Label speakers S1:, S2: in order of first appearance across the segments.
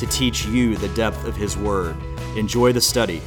S1: to teach you the depth of His Word. Enjoy the study.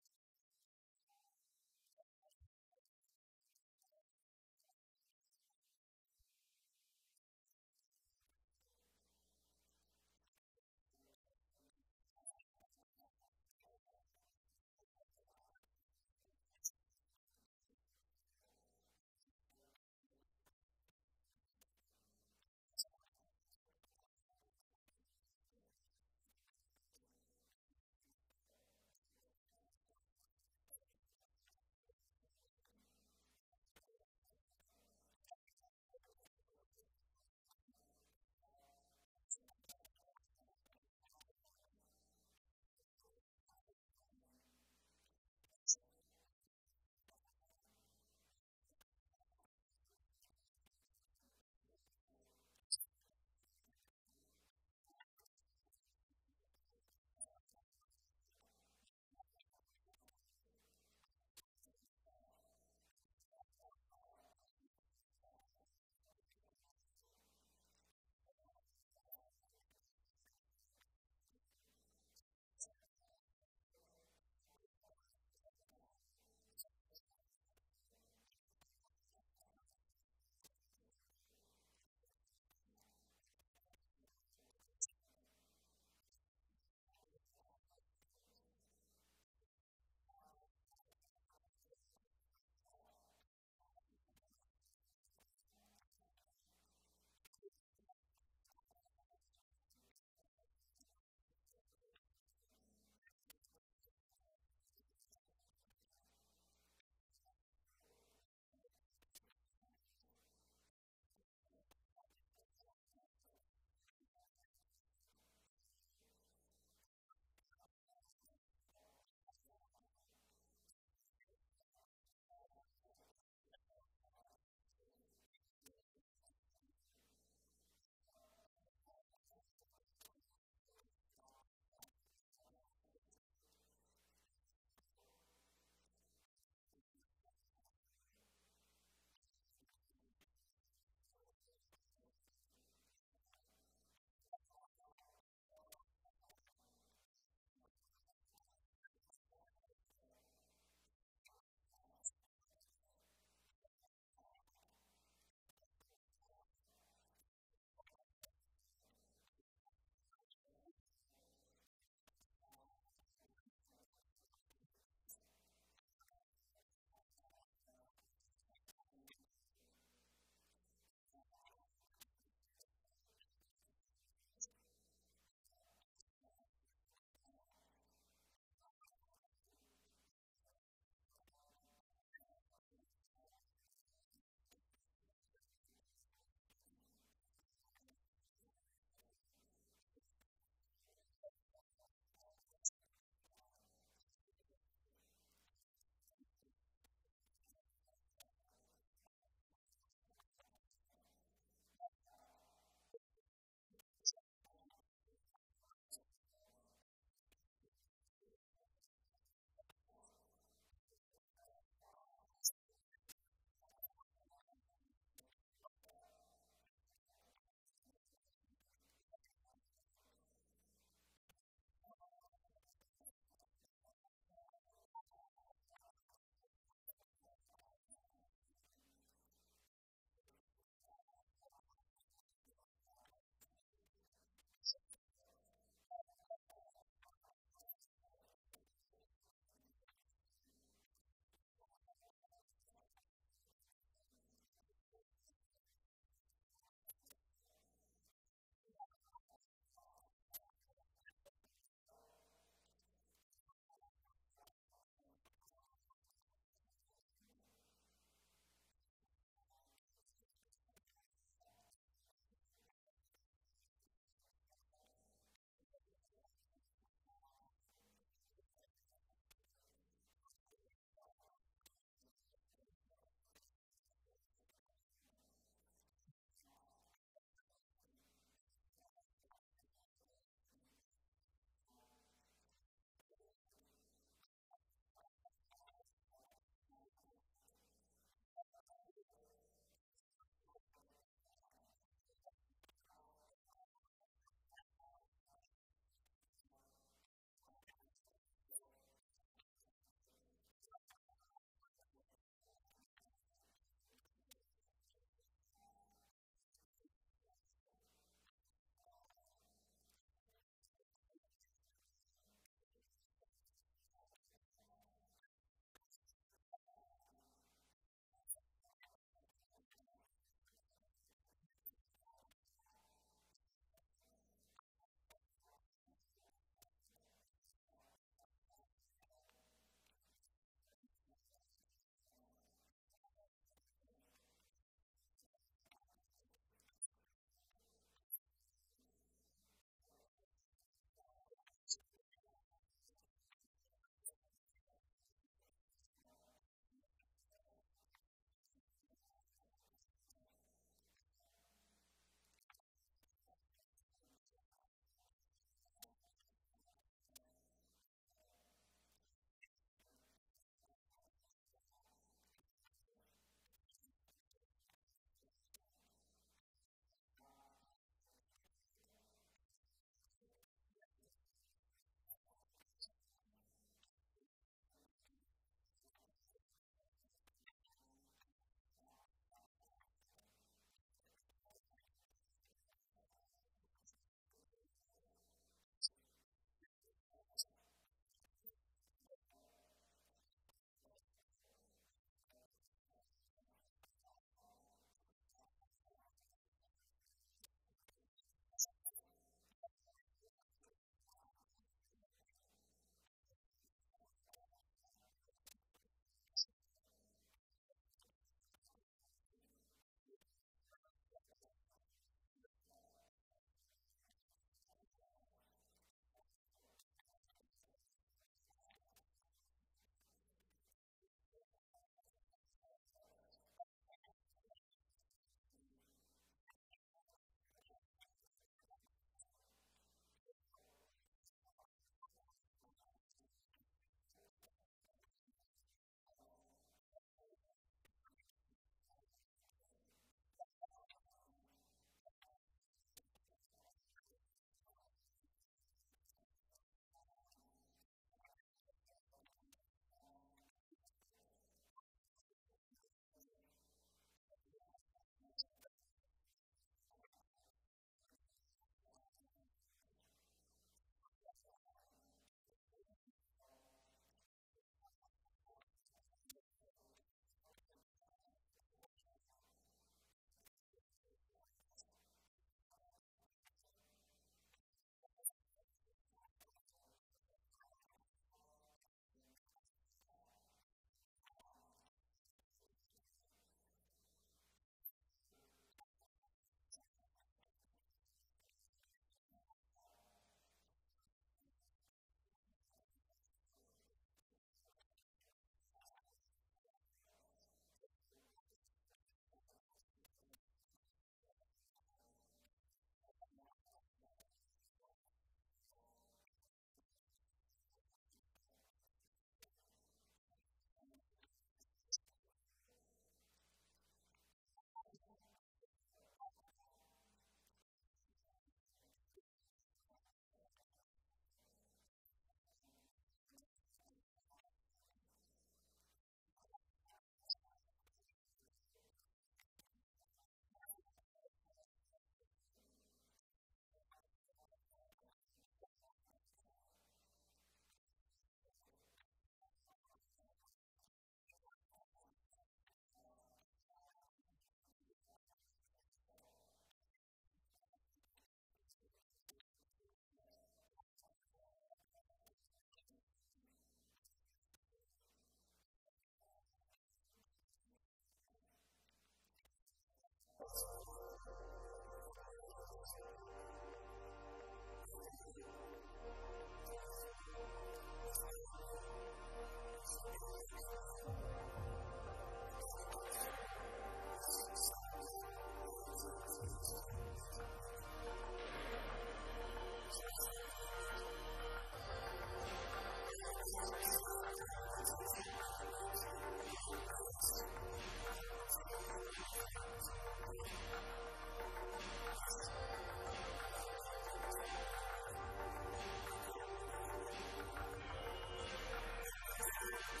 S2: Thank